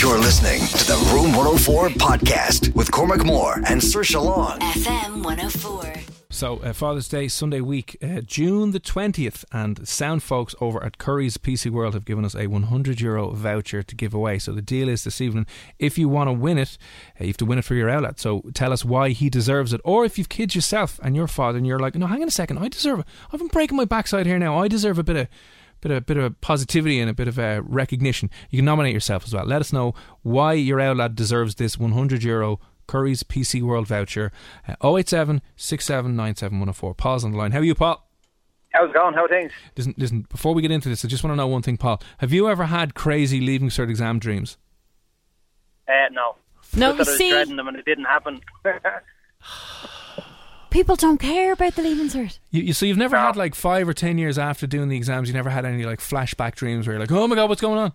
You're listening to the Room 104 podcast with Cormac Moore and Saoirse Long. FM 104. So, uh, Father's Day, Sunday week, uh, June the 20th, and sound folks over at Curry's PC World have given us a 100 euro voucher to give away. So, the deal is this evening, if you want to win it, uh, you have to win it for your outlet. So, tell us why he deserves it. Or if you've kids yourself and your father, and you're like, no, hang on a second, I deserve it. I've been breaking my backside here now. I deserve a bit of. Bit of, bit of positivity and a bit of uh, recognition. You can nominate yourself as well. Let us know why your outlet deserves this 100 euro Curry's PC World voucher. Uh, 087 6797104. Paul's on the line. How are you, Paul? How's it going? How are things? Listen, listen, before we get into this, I just want to know one thing, Paul. Have you ever had crazy leaving cert exam dreams? Uh, no. No, Just you that I was see- dreading them and it didn't happen. People don't care about the leaving cert. You, you, so you've never had like five or ten years after doing the exams, you never had any like flashback dreams where you're like, oh my god, what's going on?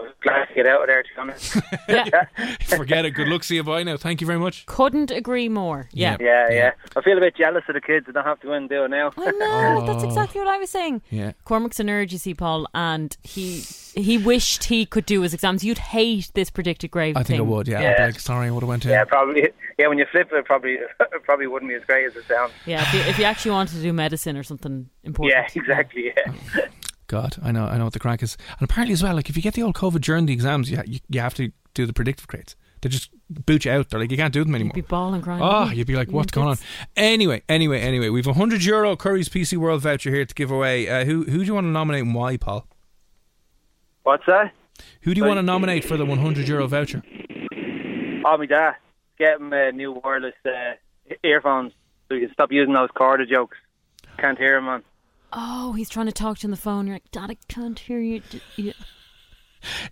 I was glad to get out of there, to be honest. Forget it. Good luck. See you. Bye now. Thank you very much. Couldn't agree more. Yeah. yeah, yeah. I feel a bit jealous of the kids that don't have to go in and do it now. I know. Oh. That's Oh. exactly what I was saying. Yeah. Cormac's a nerd, you see, Paul, and he he wished he could do his exams. You'd hate this predicted grade I think thing. I would. Yeah. Yeah. I'd be like, sorry, I would have went to. Yeah, probably. Yeah, when you flip it, probably it probably wouldn't be as great as it sounds. Yeah, if you, if you actually wanted to do medicine or something important. Yeah, exactly. Yeah. God, I know. I know what the crack is. And apparently as well, like if you get the old COVID during the exams, you you, you have to do the predictive grades. They just boot you out. They're like, you can't do them You'd anymore. be bawling crying. Oh, you'd be like, what's going on? Anyway, anyway, anyway, we've a hundred euro Curry's PC World voucher here to give away. Uh, who who do you want to nominate and why, Paul? What's that? Who do you want to nominate for the one hundred euro voucher? Oh, my dad. Get him uh, new wireless uh, earphones so you can stop using those corda jokes. Can't hear him, man. Oh, he's trying to talk to you on the phone. You're like, Dad, I can't hear you. You-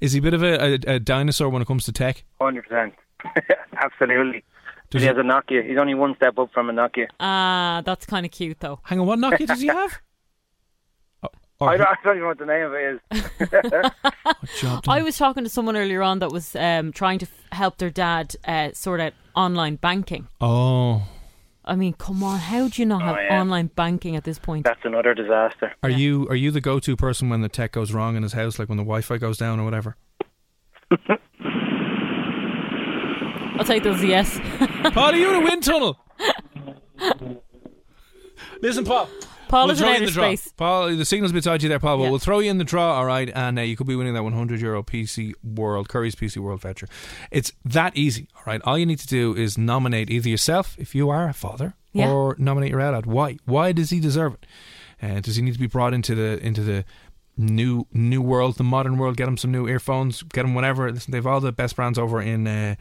Is he a bit of a, a, a dinosaur when it comes to tech? 100%. Absolutely. Does he he- has a Nokia. He's only one step up from a Nokia. Ah, that's kind of cute, though. Hang on, what Nokia does he have? Oh, oh, I, don't, I don't even know what the name of it is. job? I was talking to someone earlier on that was um, trying to f- help their dad uh, sort out online banking. Oh, I mean, come on, how do you not oh, have Oh, yeah. online banking at this point? That's another disaster. are you are you the go to person when the tech goes wrong in his house, like when the Wi-Fi goes down or whatever? I'll take those as a yes. Paul, are you in a wind tunnel? Listen, Paul. Paul we'll is in outer the draw. space. Paul, the signal's beside you there, Paul. But Yeah. we'll throw you in the draw, all right? And uh, you could be winning that 100 euro PC World Curry's PC World voucher. It's that easy, all right? All you need to do is nominate either yourself, if you are a father, Yeah. or nominate your outlet. Why? Why does he deserve it? Uh, does he need to be brought into the into the new new world, the modern world? Get him some new earphones. Get him whatever. Listen, they've all the best brands over in. Uh,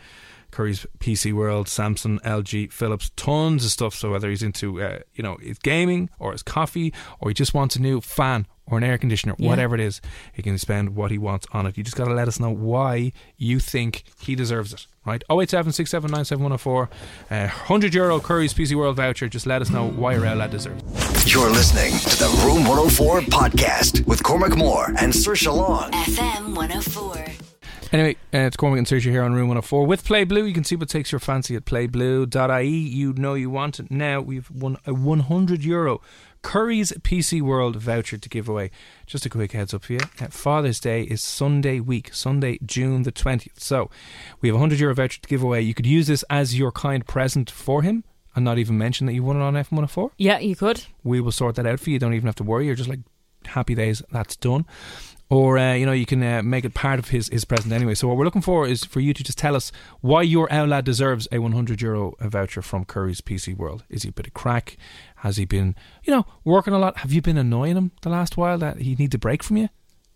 Curry's PC World, Samsung, LG, Philips, tons of stuff. So whether he's into, uh, you know, his gaming or his coffee, or he just wants a new fan or an air conditioner, Yeah. whatever it is, he can spend what he wants on it. You just got to let us know why you think he deserves it. Right? 087 uh, 100 euro Curry's PC World voucher. Just let us know why your outlet deserves it. You're listening to the Room 104 podcast with Cormac Moore and Saoirse Long. FM 104. Anyway, uh, it's Cormac and Saoirse here on Room 104 with Play Blue. You can see what takes your fancy at playblue.ie. You know you want it now. We've won a 100 euro Curry's PC World voucher to give away. Just a quick heads up for you. Uh, Father's Day is Sunday week, Sunday, June the 20th. So we have a 100 euro voucher to give away. You could use this as your kind present for him and not even mention that you won it on F104 Yeah, you could. we will sort that out for you. You don't even have to worry. You're just like happy days. That's done. Or uh, you know you can uh, make it part of his his present anyway. So what we're looking for is for you to just tell us why your our lad deserves a 100 euro voucher from Curry's PC World. Is he a bit of crack? Has he been you know working a lot? Have you been annoying him the last while that he needs a break from you?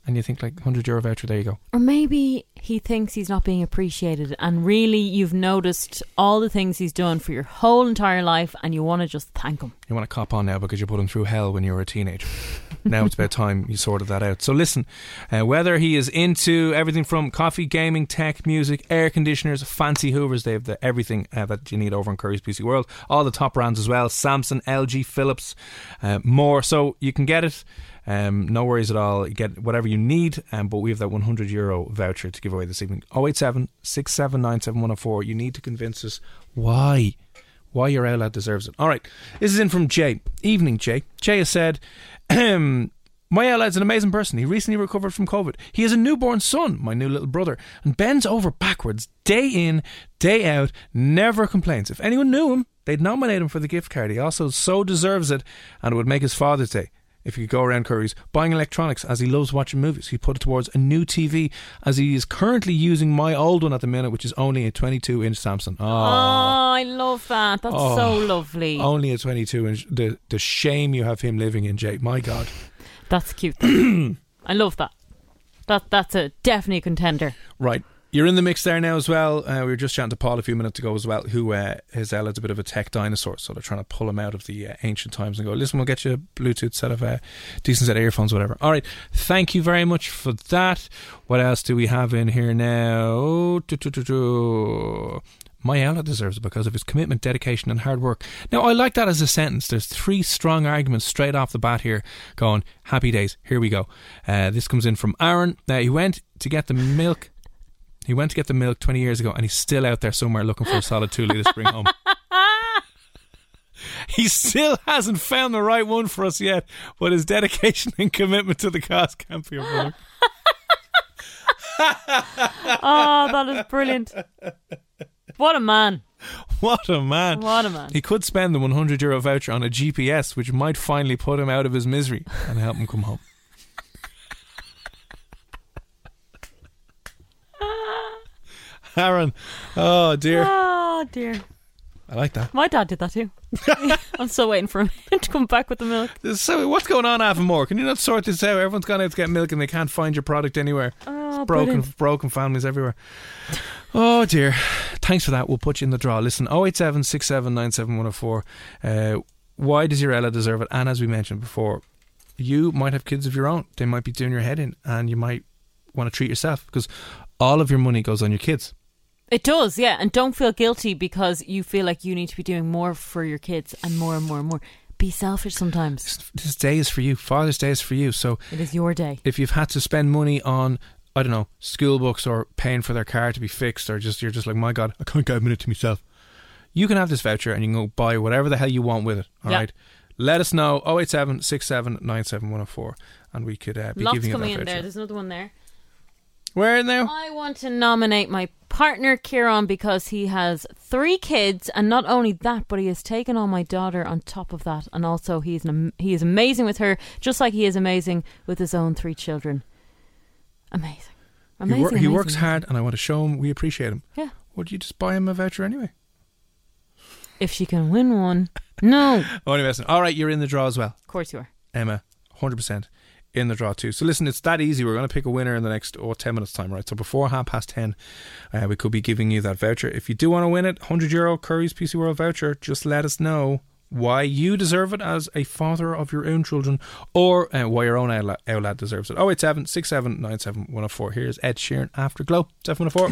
And you think like 100 euro voucher, there you go. Or maybe he thinks he's not being appreciated, and really you've noticed all the things he's done for your whole entire life, and you want to just thank him. You want to cop on now because you put him through hell when you were a teenager. now it's about time you sorted that out. So listen, uh, whether he is into everything from coffee, gaming, tech, music, air conditioners, fancy hoovers, they have the, everything uh, that you need over in Curry's PC World. All the top brands as well: Samsung, LG, Philips, uh, more. So you can get it. Um, no worries at all. You get whatever you need, um, but we have that 100 euro voucher to give away this evening. 087 6797104. You need to convince us why. Why your outlet deserves it. All right. This is in from Jay. Evening, Jay. Jay has said, My outlet's an amazing person. He recently recovered from COVID. He has a newborn son, my new little brother, and bends over backwards day in, day out, never complains. If anyone knew him, they'd nominate him for the gift card. He also so deserves it, and it would make his Father's Day if you could go around Curry's, buying electronics as he loves watching movies. He put it towards a new TV as he is currently using my old one at the minute, which is only a 22 inch Samsung. Oh, Oh, I love that. That's Oh. so lovely. only a 22 inch. The, the shame you have him living in, Jake. My God. That's cute. I love that. That that's a definitely a contender. Right. You're in the mix there now as well. Uh, we were just chatting to Paul a few minutes ago as well, who uh, his Ella's a bit of a tech dinosaur, so they're trying to pull him out of the uh, ancient times and go, listen, we'll get you a Bluetooth set of uh, decent set of earphones, whatever. All right. Thank you very much for that. What else do we have in here now? My Ella deserves it because of his commitment, dedication, and hard work. Now, I like that as a sentence. There's three strong arguments straight off the bat here going, happy days. Here we go. Uh, this comes in from Aaron. Now, he went to get the milk. He went to get the milk 20 years ago and he's still out there somewhere looking for a solid two litres to bring home. he still hasn't found the right one for us yet, but his dedication and commitment to the cause can't be overlooked. Oh, that is brilliant. What a man. What a man. What a man. He could spend the 100 euro voucher on a GPS, which might finally put him out of his misery and help him come home. Aaron, oh dear. Oh dear. I like that. My dad did that too. I'm still waiting for him to come back with the milk. So, what's going on, Avonmore? Can you not sort this out? Everyone's gone out to get milk and they can't find your product anywhere. Oh, broken, brilliant. broken families everywhere. Oh dear. Thanks for that. We'll put you in the draw. Listen, 087 Uh, why does your Ella deserve it? And as we mentioned before, you might have kids of your own. They might be doing your head in, and you might want to treat yourself because all of your money goes on your kids. It does, yeah. And don't feel guilty because you feel like you need to be doing more for your kids and more and more and more. Be selfish sometimes. This day is for you. Father's Day is for you. So It is your day. if you've had to spend money on I don't know school books or paying for their car to be fixed or just you're just like my god I can't get a minute to myself you can have this voucher and you can go buy whatever the hell you want with it All right. Yeah. let us know 087 6797104 and we could uh, be Lots giving you coming that in there. There's another one there. where now I want to nominate my partner Kieran because he has three kids, and not only that, but he has taken on my daughter on top of that, and also he's an, he is amazing with her, just like he is amazing with his own three children. Amazing, he, amazing. wor- he amazing, works hard and I want to show him we appreciate him Yeah, would you just buy him a voucher anyway if she can win one. No, only messing all right you're in the draw as well of course you are. Emma, 100% in the draw too. So listen, it's that easy. We're going to pick a winner in the next oh, 10 minutes time, right? So before half past 10, uh, we could be giving you that voucher. If you do want to win it, 100 euro Curry's PC World voucher, just let us know why you deserve it as a father of your own children or uh, why your own outla- outlet deserves it. 087 6797 104. Here's Ed Sheeran Afterglow. 704.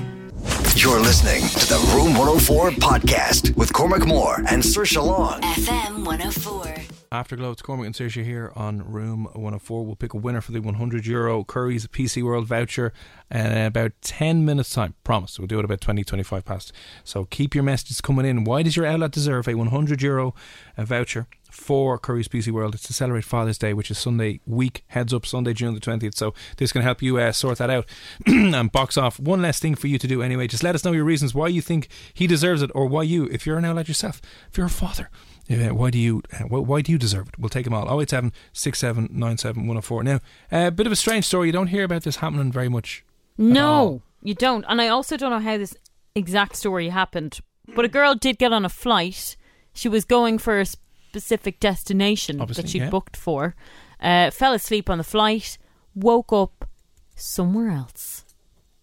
You're listening to the Room 104 podcast with Cormac Moore and Saoirse Long. FM 104. Afterglow, it's Cormac and Saoirse here on Room 104. We'll pick a winner for the 100 euro Curry's PC World voucher in about 10 minutes' time. Promise. We'll do it about 20, 25 past. So keep your messages coming in. Why does your outlet deserve a 100 euro uh, voucher for Curry's PC World? It's to celebrate Father's Day, which is Sunday week. Heads up, Sunday, June the 20th. So this can help you uh, sort that out and box off one less thing for you to do anyway. Just let us know your reasons why you think he deserves it or why you, if you're an outlet yourself, if you're a father, why do you uh, why, why do you deserve it? We'll take them all. 087 67 97 104. Now, a uh, bit of a strange story. You don't hear about this happening very much. No, you don't. And I also don't know how this exact story happened. But a girl did get on a flight. She was going for a specific destination Obviously, that she'd yeah. booked for. Uh, fell asleep on the flight, woke up somewhere else.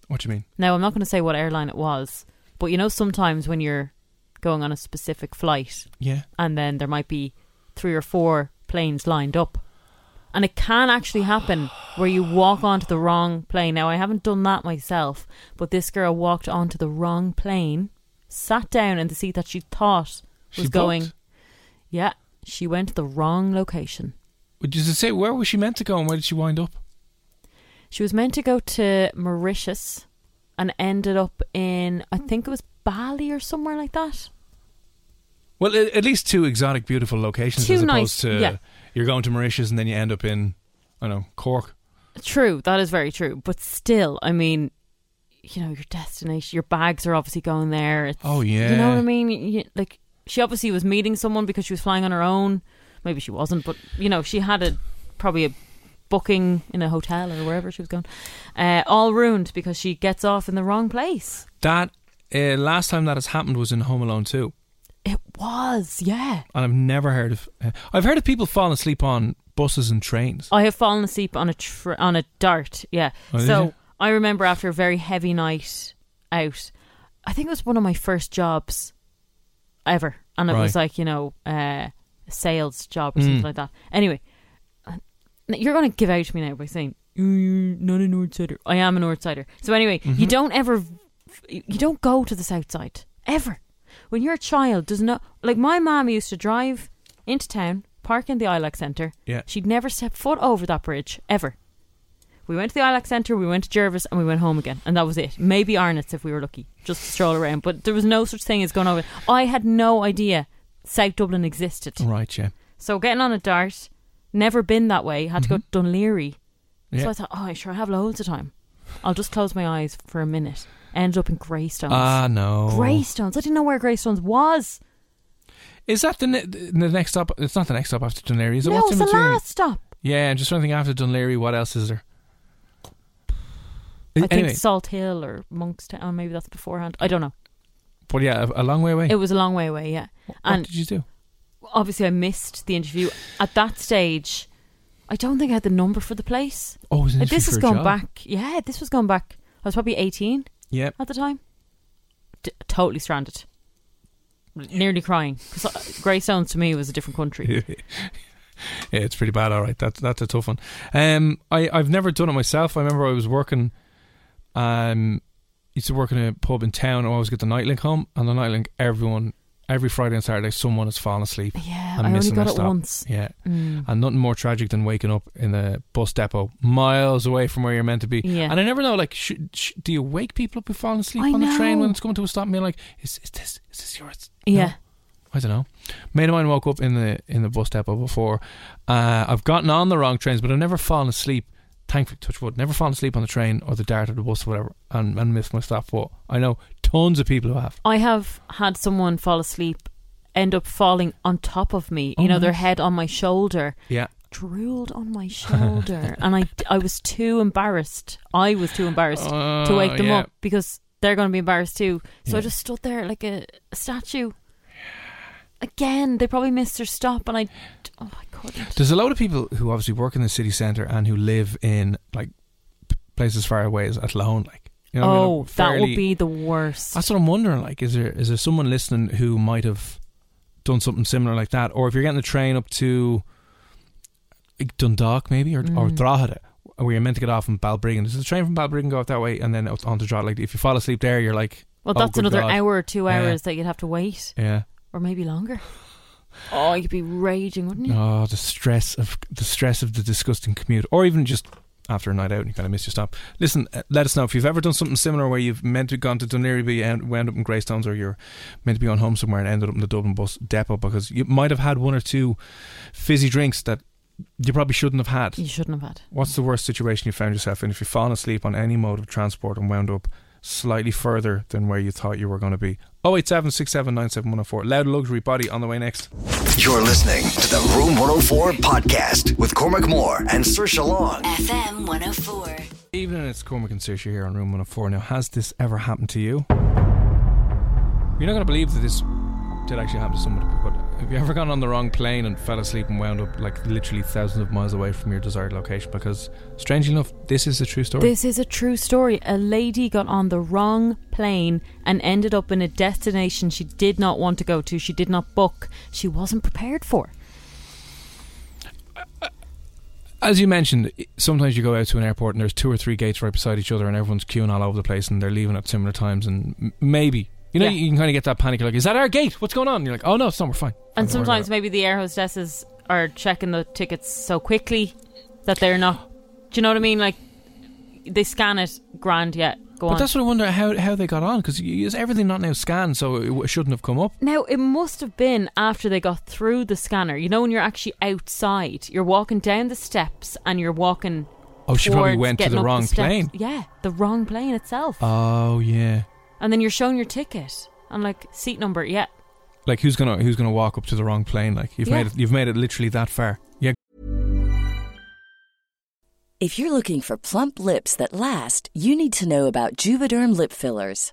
What do you mean? Now, I'm not going to say what airline it was, but you know, sometimes when you're going on a specific flight Yeah. and then there might be three or four planes lined up. And it can actually happen where you walk onto the wrong plane. Now, I haven't done that myself, but this girl walked onto the wrong plane, sat down in the seat that she thought She was going. booked? Yeah, she went to the wrong location. Would you say where was she meant to go and where did she wind up? She was meant to go to Mauritius and ended up in, I think it was Bali or somewhere like that. Well, at least two exotic, beautiful locations Two as opposed nice- to yeah. you're going to Mauritius and then you end up in, I don't know, Cork. True, that is very true. But still, I mean, you know, your destination, your bags are obviously going there. It's, Oh, yeah. You know what I mean? You, like, she obviously was meeting someone because she was flying on her own. Maybe she wasn't, but, you know, she had a probably a booking in a hotel or wherever she was going. Uh, all ruined because she gets off in the wrong place. That uh, last time that has happened was in Home Alone 2. It was, yeah. And I've never heard of. Uh, I've heard of people falling asleep on buses and trains. I have fallen asleep on a tr- on a dart. Yeah. Oh, so? I remember after a very heavy night out, I think it was one of my first jobs ever, and it was like you know uh, a sales job or something Mm. like that. Anyway, uh, you're going to give out to me now by saying "Oh, you're not a north sider. I am a north sider. So anyway, Mm-hmm. you don't ever, you don't go to the south side ever. When you're a child, does not like my mum used to drive into town, park in the ILAC centre. Yeah. She'd never step foot over that bridge ever. We went to the ILAC centre, we went to Jervis, and we went home again, and that was it. Maybe Arnott's if we were lucky, just to stroll around. But there was no such thing as going over. I had no idea South Dublin existed. Right, yeah. So getting on a dart, never been that way. Had to go to Dún Laoghaire. Mm-hmm. Yeah. So I thought, oh, sure, I have loads of time. I'll just close my eyes for a minute. Ended up in Greystones. Ah, no. Greystones. I didn't know where Greystones was. Is that the, ne- the next stop? It's not the next stop after Dún Laoghaire, is it? no, What's it's in the between? last stop. Yeah, I'm just trying to think after Dún Laoghaire, what else is there? I anyway, think Salt Hill or Monkstown. Maybe that's beforehand. I don't know. but yeah, a, a long way away. It was a long way away. Yeah, what and did you do? obviously I missed the interview at that stage. I don't think I had the number for the place. Oh, it was an Like, this interview is for a going job. back. Yeah, this was going back. I was probably eighteen Yeah. at the time. D- totally stranded. Nearly crying because Greystones to me was a different country. yeah, it's pretty bad. All right, that's that's a tough one. Um, I I've never done it myself. I remember I was working, um, used to work in a pub in town. I always get the night link home, and the night link, everyone every Friday and Saturday, someone has fallen asleep. Yeah, and I only got it stop. once. Yeah, Mm. and nothing more tragic than waking up in a bus depot miles away from where you're meant to be. Yeah. And I never know, like, sh- sh- do you wake people up who falling asleep I on the train when it's coming to a stop? And being like, is, is this is this yours? No. Yeah. I don't know. Mate of mine woke up in the in the bus depot before. Uh, I've gotten on the wrong trains, but I've never fallen asleep. Thankfully, touch wood, never fallen asleep on the train or the dart or the bus or whatever, and, and missed my stop. But I know tons of people who have. I have had someone fall asleep, end up falling on top of me. Oh, you know, their head on my shoulder. Yeah, drooled on my shoulder and I, I was too embarrassed I was too embarrassed to Oh, wake them yeah. up because they're going to be embarrassed too so Yeah. I just stood there like a, a statue again they probably missed their stop and I oh I couldn't There's a lot of people who obviously work in the city centre and who live in like places far away as Athlone, like. You know what I mean? oh that would be the worst That's what I'm wondering. Like, is there is there someone listening who might have done something similar like that, or if you're getting the train up to like Dundalk, maybe, or or Mm. Drogheda, where you're meant to get off from Balbriggan. Does the train from Balbriggan go up that way and then out onto Drogheda? Like, if you fall asleep there, you're like, well oh, that's another God. hour or two Yeah. hours that you'd have to wait yeah. Or maybe longer oh you'd be raging wouldn't you Oh, the stress of the stress of the disgusting commute, or even just after a night out and you kind of miss your stop. Listen, uh, let us know if you've ever done something similar where you've meant to have gone to Dún Laoghaire, but you end, wound up in Greystones, or you're meant to be on home somewhere and ended up in the Dublin bus depot because you might have had one or two fizzy drinks that you probably shouldn't have had. you shouldn't have had What's the worst situation you found yourself in if you've fallen asleep on any mode of transport and wound up slightly further than where you thought you were going to be. 087 Loud Luxury Body on the way next. You're listening to the Room 104 podcast with Cormac Moore and Saoirse Long. FM 104. Evening, it's Cormac and Saoirse here on Room 104. Now, has this ever happened to you? You're not going to believe that this did actually happen to somebody, but have you ever gone on the wrong plane and fell asleep and wound up like literally thousands of miles away from your desired location? Because, strangely enough, this is a true story. This is a true story. A lady got on the wrong plane and ended up in a destination she did not want to go to. She did not book. She wasn't prepared for. Uh, uh, as you mentioned, sometimes you go out to an airport and there's two or three gates right beside each other and everyone's queuing all over the place and they're leaving at similar times and maybe. You know, Yeah. you can kind of get that panic. You're like, is that our gate? What's going on? You're like, oh no, it's not. We're fine. And Don't worry sometimes about maybe the air hostesses are checking the tickets so quickly that they're not. Do you know what I mean? Like they scan it grand. yet. go it. on. But that's what I wonder how how they got on because is everything not now scanned, so it w- shouldn't have come up. Now, it must have been after they got through the scanner. You know, when you're actually outside, you're walking down the steps and you're walking. Oh, she probably towards went to getting the up wrong steps. plane. Yeah, the wrong plane itself. Oh yeah. And then you're showing your ticket and like seat number. Yeah, Like who's gonna who's gonna walk up to the wrong plane? Like you've Yeah. made it you've made it literally that far. Yeah. If you're looking for plump lips that last, you need to know about Juvederm lip fillers.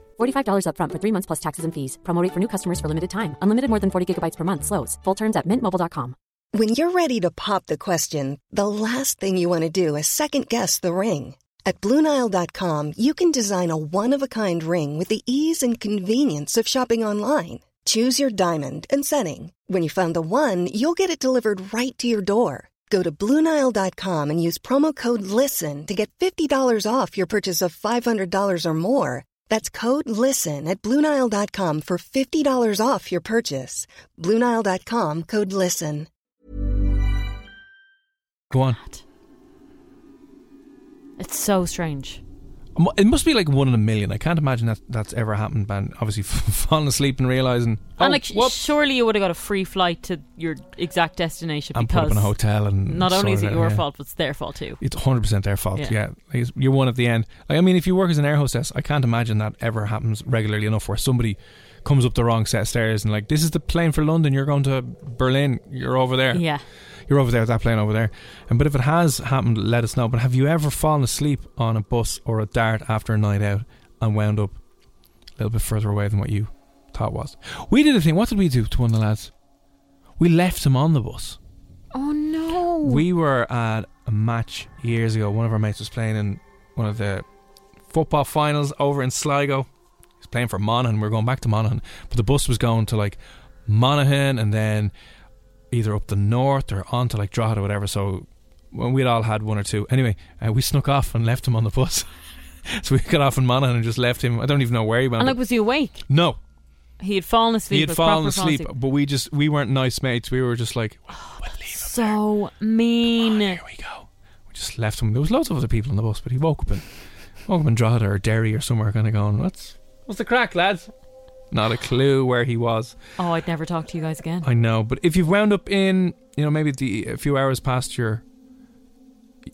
$45 upfront for three months plus taxes and fees. Promo rate for new customers for limited time. Unlimited more than 40 gigabytes per month. Slows. Full terms at mintmobile.com. When you're ready to pop the question, the last thing you want to do is second guess the ring. At Bluenile.com, you can design a one of a kind ring with the ease and convenience of shopping online. Choose your diamond and setting. When you find the one, you'll get it delivered right to your door. Go to Bluenile.com and use promo code LISTEN to get $50 off your purchase of $500 or more. That's code LISTEN at Bluenile.com for $50 off your purchase. Bluenile.com code LISTEN. Go on. it's so strange. It must be like one in a million. I can't imagine that that's ever happened. Man, obviously falling asleep and realizing. Oh, and like, sh- whoop, surely you would have got a free flight to your exact destination and put because up in a hotel and not only is it out, your yeah. fault, but it's their fault too. It's 100% their fault. Yeah. Yeah. You're one at the end. Like, I mean, if you work as an air hostess, I can't imagine that ever happens regularly enough where somebody comes up the wrong set of stairs and, like, this is the plane for London. You're going to Berlin. You're over there. Yeah. You're over there, with that plane over there. And But if it has happened, let us know. But have you ever fallen asleep on a bus or a dart after a night out and wound up a little bit further away than what you thought was? We did a thing. What did we do to one of the lads? We left him on the bus. Oh no. We were at a match years ago. One of our mates was playing in one of the football finals over in Sligo. He's playing for Monaghan. We're going back to Monaghan, but the bus was going to like Monaghan and then either up the north or onto like Drogheda or whatever. So when we'd all had one or two. Anyway, uh, we snuck off and left him on the bus. so we got off in Monaghan and just left him. I don't even know where he went. and like, was he awake? no, He had fallen asleep. he had fallen asleep, but we just we weren't nice mates. We were just like, So mean. Here we go. We just left him. There was loads of other people on the bus, but he woke up in woke up in Drogheda or Derry or somewhere, kind of going, "What's what's the crack, lads?" Not a clue where he was. Oh, I'd never talk to you guys again. I know, but if you've wound up in, you know, maybe the a few hours past your,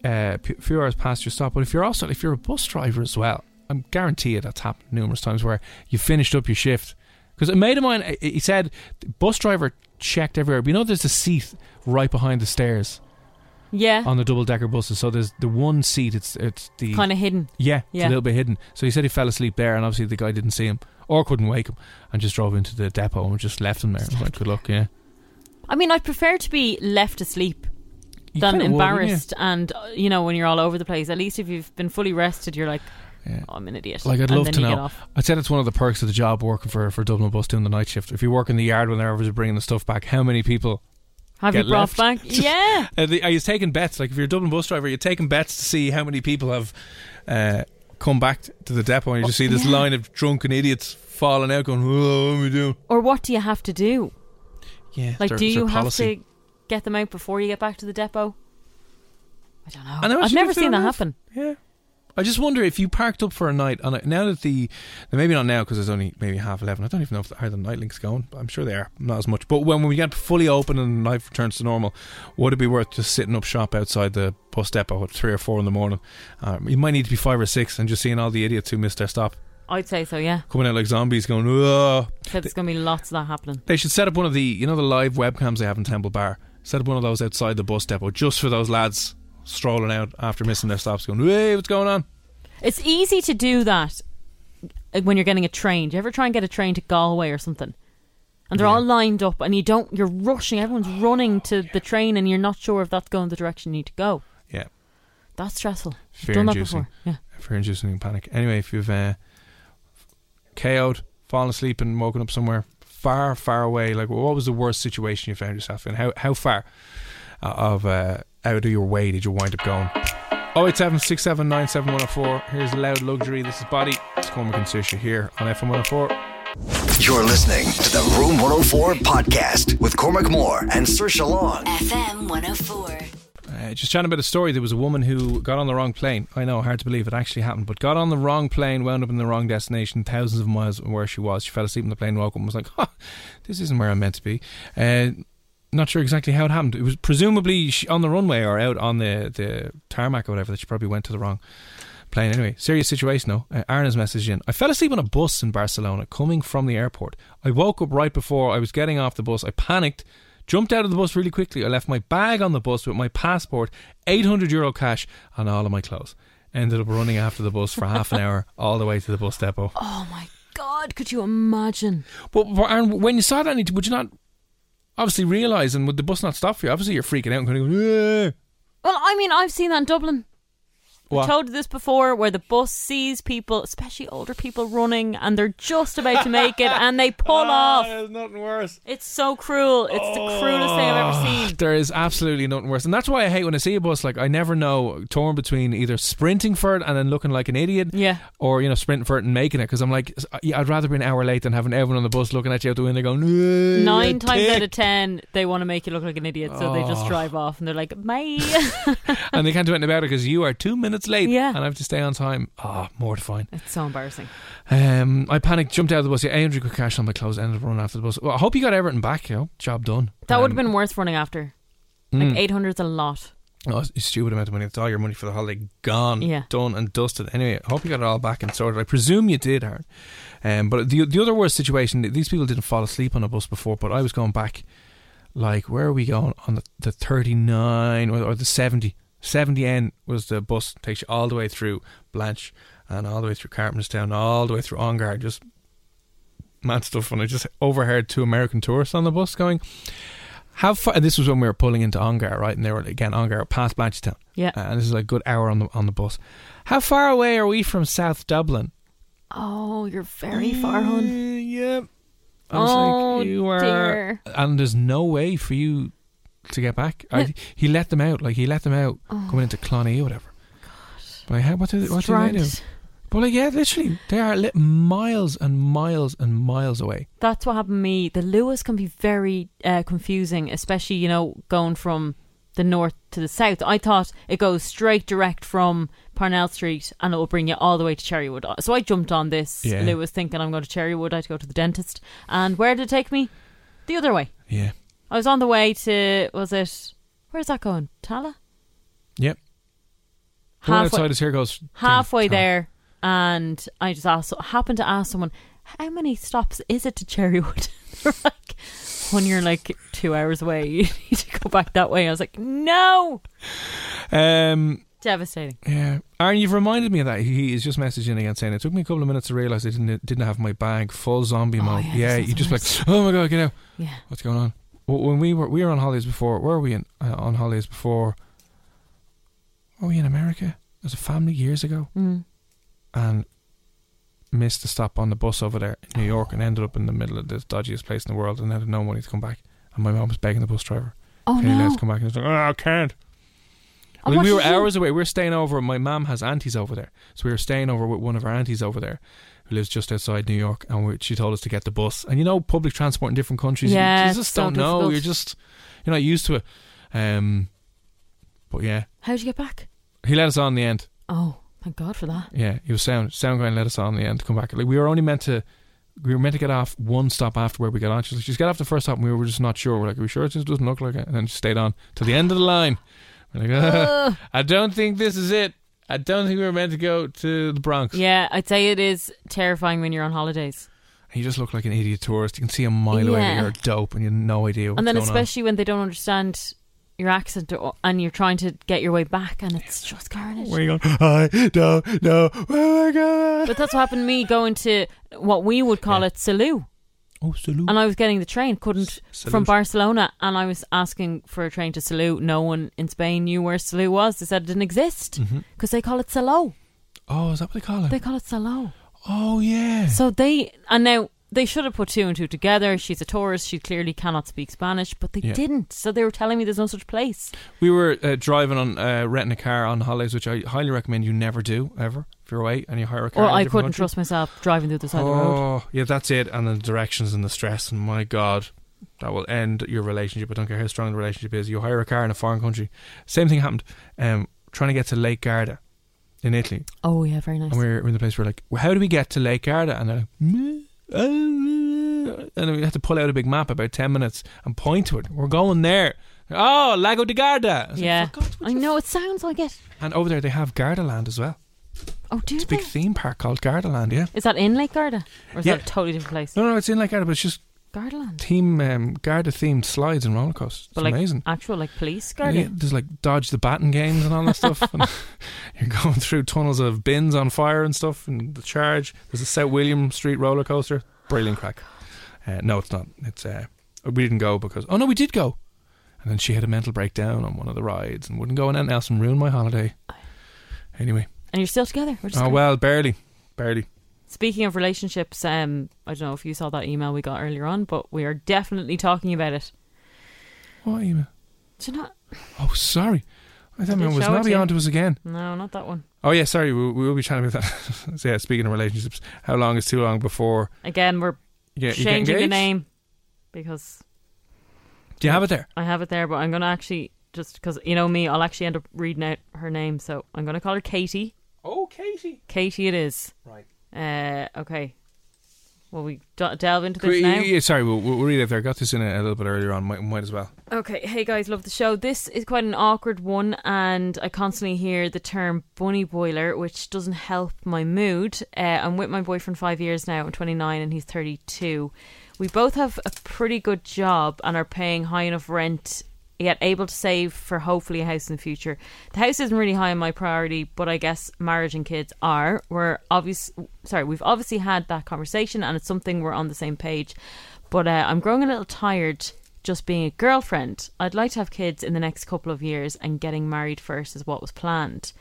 uh, p- few hours past your stop, but if you're also if you're a bus driver as well, I'm guarantee you that's happened numerous times where you finished up your shift. Because a mate of mine, he said, bus driver checked everywhere. But you know, there's a seat right behind the stairs yeah, on the double decker buses. So there's the one seat. It's it's the kind of hidden. yeah, it's Yeah. a little bit hidden. So he said he fell asleep there, and obviously the guy didn't see him or couldn't wake him, and just drove into the depot and just left him there. I like, good luck, yeah. I mean, I'd prefer to be left asleep You than kinda would, embarrassed. and uh, you know, when you're all over the place, at least if you've been fully rested, you're like, Yeah. oh, I'm an idiot. Like I'd and love to know. off. I'd say that's one of the perks of the job working for for Dublin Bus doing the night shift. If you work in the yard when they're over bringing the stuff back, how many people? Have you brought left? back? Yeah. Uh, are you taking bets? Like if you're a Dublin bus driver, you're taking bets to see how many people have uh, come back to the depot, and you just see this oh, Yeah. line of drunken idiots falling out, going, "Oh, what are we doing?" Or what do you have to do? Yeah, Like, their- do you have to get them out before you get back to the depot? I don't know. I know, I've never seen that enough. happen. Yeah. I just wonder if you parked up for a night on now that the maybe not now because it's only maybe half eleven. I don't even know if the, how the night links going. But I'm sure they are not as much. But when we get fully open and life returns to normal, would it be worth just sitting up shop outside the bus depot at three or four in the morning? Um, you might need to be five or six and just seeing all the idiots who missed their stop I'd say so. Yeah. coming out like zombies, going. Ugh. Said there's going to be lots of that happening. They should set up one of the you know the live webcams they have in Temple Bar. Set up one of those outside the bus depot just for those lads strolling out after missing their stops, going, "Hey, what's going on?" It's easy to do that when you're getting a train. Do you ever try and get a train to Galway or something? And they're Yeah. all lined up, and you don't. You're rushing. Everyone's running to the train, and you're not sure if that's going the direction you need to go. Yeah. That's stressful. I've fear done that inducing. before. Yeah. Fear inducing panic. Anyway, if you've uh, KO'd, fallen asleep, and woken up somewhere far, far away, like what was the worst situation you found yourself in? How how far uh, of uh, out of your way did you wind up going? Oh eight seven six seven nine seven one zero four. Here's loud luxury. This is Body. It's Cormac and Saoirse here on FM one hundred four. You're listening to the Room 104 podcast with Cormac Moore and Saoirse Long. FM 104. Uh, just chatting about a story. There was a woman who got on the wrong plane. I know, hard to believe it actually happened, but got on the wrong plane, wound up in the wrong destination, thousands of miles from where she was. She fell asleep in the plane, woke up, and was like, "Huh, this isn't where I'm meant to be." Uh, not sure exactly how it happened. It was presumably on the runway or out on the the tarmac or whatever that she probably went to the wrong plane. Anyway, serious situation though. Uh, Aaron has messaged in. I fell asleep on a bus in Barcelona coming from the airport. I woke up right before I was getting off the bus. I panicked, jumped out of the bus really quickly. I left my bag on the bus with my passport, 800 euro cash, and all of my clothes. Ended up running after the bus for half an hour all the way to the bus depot. Oh my God! Could you imagine? But, but Aaron, when you saw that, would you not obviously realising, would the bus not stop for you? Obviously, you're freaking out and going, "Yeah." Well, I mean, I've seen that in Dublin. What? I've told you this before, where the bus sees people, especially older people, running, and they're just about to make it, and they pull Ah, off. There's nothing worse. It's so cruel. It's the cruelest thing I've ever seen. There is absolutely nothing worse, and that's why I hate when I see a bus. Like I never know, torn between either sprinting for it and then looking like an idiot, Yeah. or you know sprinting for it and making it. Because I'm like, yeah, I'd rather be an hour late than having everyone on the bus looking at you out the window going, "Eh, Nine times tick." out of ten, they want to make you look like an idiot, so they just Oh. drive off, and they're like, "Bye." and they can't do anything about it because you are two minutes late, Yeah. and I have to stay on time. Ah, mortifying. it's so embarrassing. Um, I panicked, jumped out of the bus. Yeah, 800 quid cash on my clothes. Ended up running after the bus. Well, I hope you got everything back. You know, job done. That would have Um, been worth running after. Like mm. eight hundred is a lot. Oh, it's a stupid amount of money. It's all your money for the holiday gone, Yeah. done and dusted. Anyway, I hope you got it all back and sorted. I presume you did, Aaron. Um, but the the other worst situation, these people didn't fall asleep on a bus before, but I was going back, like, where are we going? On the, the 39 or, or the 70. 70N was the bus, takes you all the way through Blanche and all the way through Carpenterstown, all the way through Ongar, just mad stuff. And I just overheard two American tourists on the bus going, how far? And this was when we were pulling into Ongar, right? And they were again Ongar past Blanchardstown. Yeah. Uh, and this is a good hour on the on the bus. How far away are we from South Dublin? Oh, you're very far, hun. Uh, yeah. I was Oh, like, you are, dear. and there's no way for you to get back. I, he let them out, like he let them out Oh. coming into Clonee or whatever. But like, how, what do they, what do they do? But like, yeah, literally, they are li- miles and miles and miles away. That's what happened to me. The Luas can be very uh, confusing, especially you know going from the north to the south. I thought it goes straight direct from Parnell Street and it will bring you all the way to Cherrywood. So I jumped on this. Yeah. Luas thinking I'm going to Cherrywood. I had to go to the dentist. And where did it take me? The other way. Yeah. I was on the way to was it where's that going? Tallaght? Yep. The Halfway- outside us here goes halfway there and I just asked happened to ask someone, How many stops is it to Cherrywood? Like when you're like two hours away, you need to go back that way. I was like, No Um. Devastating. Yeah, Aaron, you've reminded me of that. He is just messaging again saying it took me a couple of minutes to realise I didn't didn't have my bag full zombie mode. yeah, yeah, you is just like, oh my god, get out! Yeah. What's going on? Well, when we were we were on holidays before, where were we in uh, on holidays before? Were we in America as a family years ago? Mm. And missed a stop on the bus over there in New York and ended up in the middle of the dodgiest place in the world and had no money to come back. And my mom was begging the bus driver, Oh "Can you let us come back?" And I was like, "Oh, I can't." I mean, we were hours away. We were staying over. My mum has aunties over there, so we were staying over with one of our aunties over there, who lives just outside New York. And we, she told us to get the bus. And you know, public transport in different countries, you- Yeah, you, just so don't know. You're just you're not used to it. Um, but yeah, How'd you get back? he let us on in the end. Oh, thank God for that. Yeah, he was sound. Sound guy and let us on in the end to come back. Like we were only meant to. We were meant to get off one stop after where we got on. She's like, just get off the first stop, and we were just not sure. We're like, are we sure it just doesn't look like it? And then she stayed on to the end of the line. We're like. I don't think this is it. I don't think we were meant to go to the Bronx. Yeah, I'd say it is terrifying when you're on holidays. You just look like an idiot tourist. You can see a mile away that you're dope and you have no idea what's and then going especially when they don't understand your accent or, and you're trying to get your way back and it's just carnage. on. Where you going? I don't know where I go. But that's what happened to me going to what we would call it Salou. Oh, salute. And I was getting the train, couldn't Salou. from Barcelona, and I was asking for a train to Salou. No one in Spain knew where Salou was. They said it didn't exist Mm-hmm. because they call it Salou. Oh, is that what they call it? They call it Salou. oh, yeah. So they and now they should have put two and two together. She's a tourist. She clearly cannot speak Spanish, but they Yeah. didn't. So they were telling me there's no such place. We were uh, driving on, uh, renting a car on holidays, which I highly recommend you never do, ever. You're away and you hire a car. Or I couldn't country. trust myself driving the other side of the road. Oh, yeah, that's it. And the directions and the stress, and my God, that will end your relationship. I don't care how strong the relationship is. You hire a car in a foreign country. Same thing happened. Um, trying to get to Lake Garda in Italy, Oh yeah, very nice. and we're, we're in the place where we're like, well, how do we get to Lake Garda? And they're like, "Meh, uh, and we had to pull out a big map about ten minutes and point to it. We're going there. Oh, Lago di Garda. I like, yeah, "For I know it sounds like it. And over there they have Gardaland as well. Oh, do It's a they? big theme park called Gardaland. Yeah. Is that in Lake Garda, or is Yeah. that a totally different place? No, no, it's in Lake Garda, but it's just Gardaland, theme um, Garda themed slides and roller coasters. It's but like amazing. actual like police Garda. Yeah, there's like dodge the baton games and all that stuff. And you're going through tunnels of bins on fire and stuff, and the charge. There's a South William Street roller coaster. Brilliant crack. Uh, no, it's not. It's uh, we didn't go because oh no, we did go. And then she had a mental breakdown on one of the rides and wouldn't go on anything else and ruined my holiday. Anyway, And you're still together. Oh great. well, barely, barely. Speaking of relationships, um, I don't know if you saw that email we got earlier on, but we are definitely talking about it. What email? Do you not? Oh, sorry. I thought did was it not to on to us again. No, not that one. Oh yeah, sorry. We, we will be chatting about that. so, yeah, speaking of relationships, how long is too long before Again, we're get, changing the name because Do you have it there? I have it there, but I'm going to actually just because you know me, I'll actually end up reading out her name, so I'm going to call her Katie. Oh, Katie. Katie, it is. Right. Uh, okay. Will we d- delve into Could this we- now? yeah, sorry, we'll, we'll read it there. Got this in a, a little bit earlier on. Might, might as well. Okay, hey guys, love the show. This is quite an awkward one, and I constantly hear the term bunny boiler, which doesn't help my mood. Uh, I'm with my boyfriend five years now. I'm 29 and he's 32. We both have a pretty good job and are paying high enough rent, yet able to save for hopefully a house in the future. The house isn't really high on my priority, but I guess marriage and kids are. We're obvious. Sorry, we've obviously had that conversation, and it's something we're on the same page. But uh, I'm growing a little tired just being a girlfriend. I'd like to have kids in the next couple of years, and getting married first is what was planned.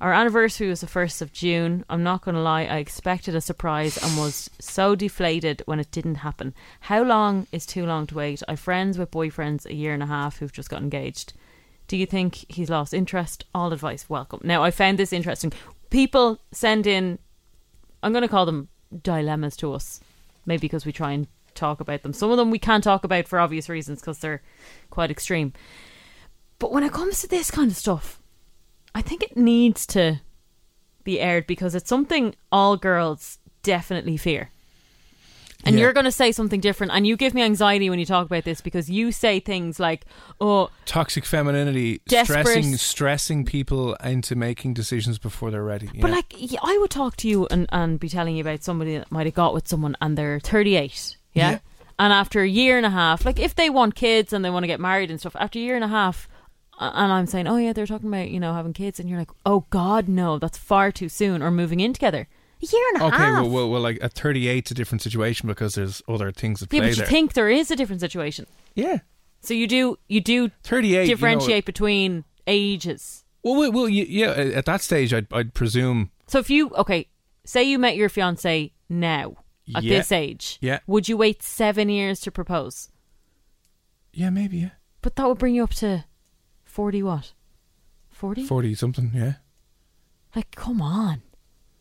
Our anniversary was the 1st of June. I'm not going to lie, I expected a surprise and was so deflated when it didn't happen. How long is too long to wait? I've friends with boyfriends a year and a half who've just got engaged. Do you think he's lost interest? All advice welcome. Now, I found this interesting. People send in, I'm going to call them dilemmas to us, maybe because we try and talk about them. Some of them we can't talk about for obvious reasons because they're quite extreme. But when it comes to this kind of stuff, I think it needs to be aired because it's something all girls definitely fear. And Yeah. you're going to say something different, and you give me anxiety when you talk about this because you say things like, "Oh, Toxic femininity, Desperate. stressing stressing people into making decisions before they're ready. But yeah. like, I would talk to you and, and be telling you about somebody that might have got with someone and they're 38, yeah? Yeah. And after a year and a half, like if they want kids and they want to get married and stuff, after a year and a half, and I'm saying, oh yeah, they're talking about you know having kids, and you're like, oh God, no, that's far too soon, or moving in together. A year and a Okay, half. well, well, well, like at 38, it's a different situation because there's other things at yeah, play but you there. think there is a different situation. yeah, So you do you do 38. you know, differentiate between ages. well, well, well, y- yeah. At that stage, I'd, I'd presume. So if you okay, say you met your fiance now at Yeah. this age, Yeah. would you wait seven years to propose? Yeah, maybe. Yeah, But that would bring you up to forty what? Forty? 40 something. Yeah, Like, come on,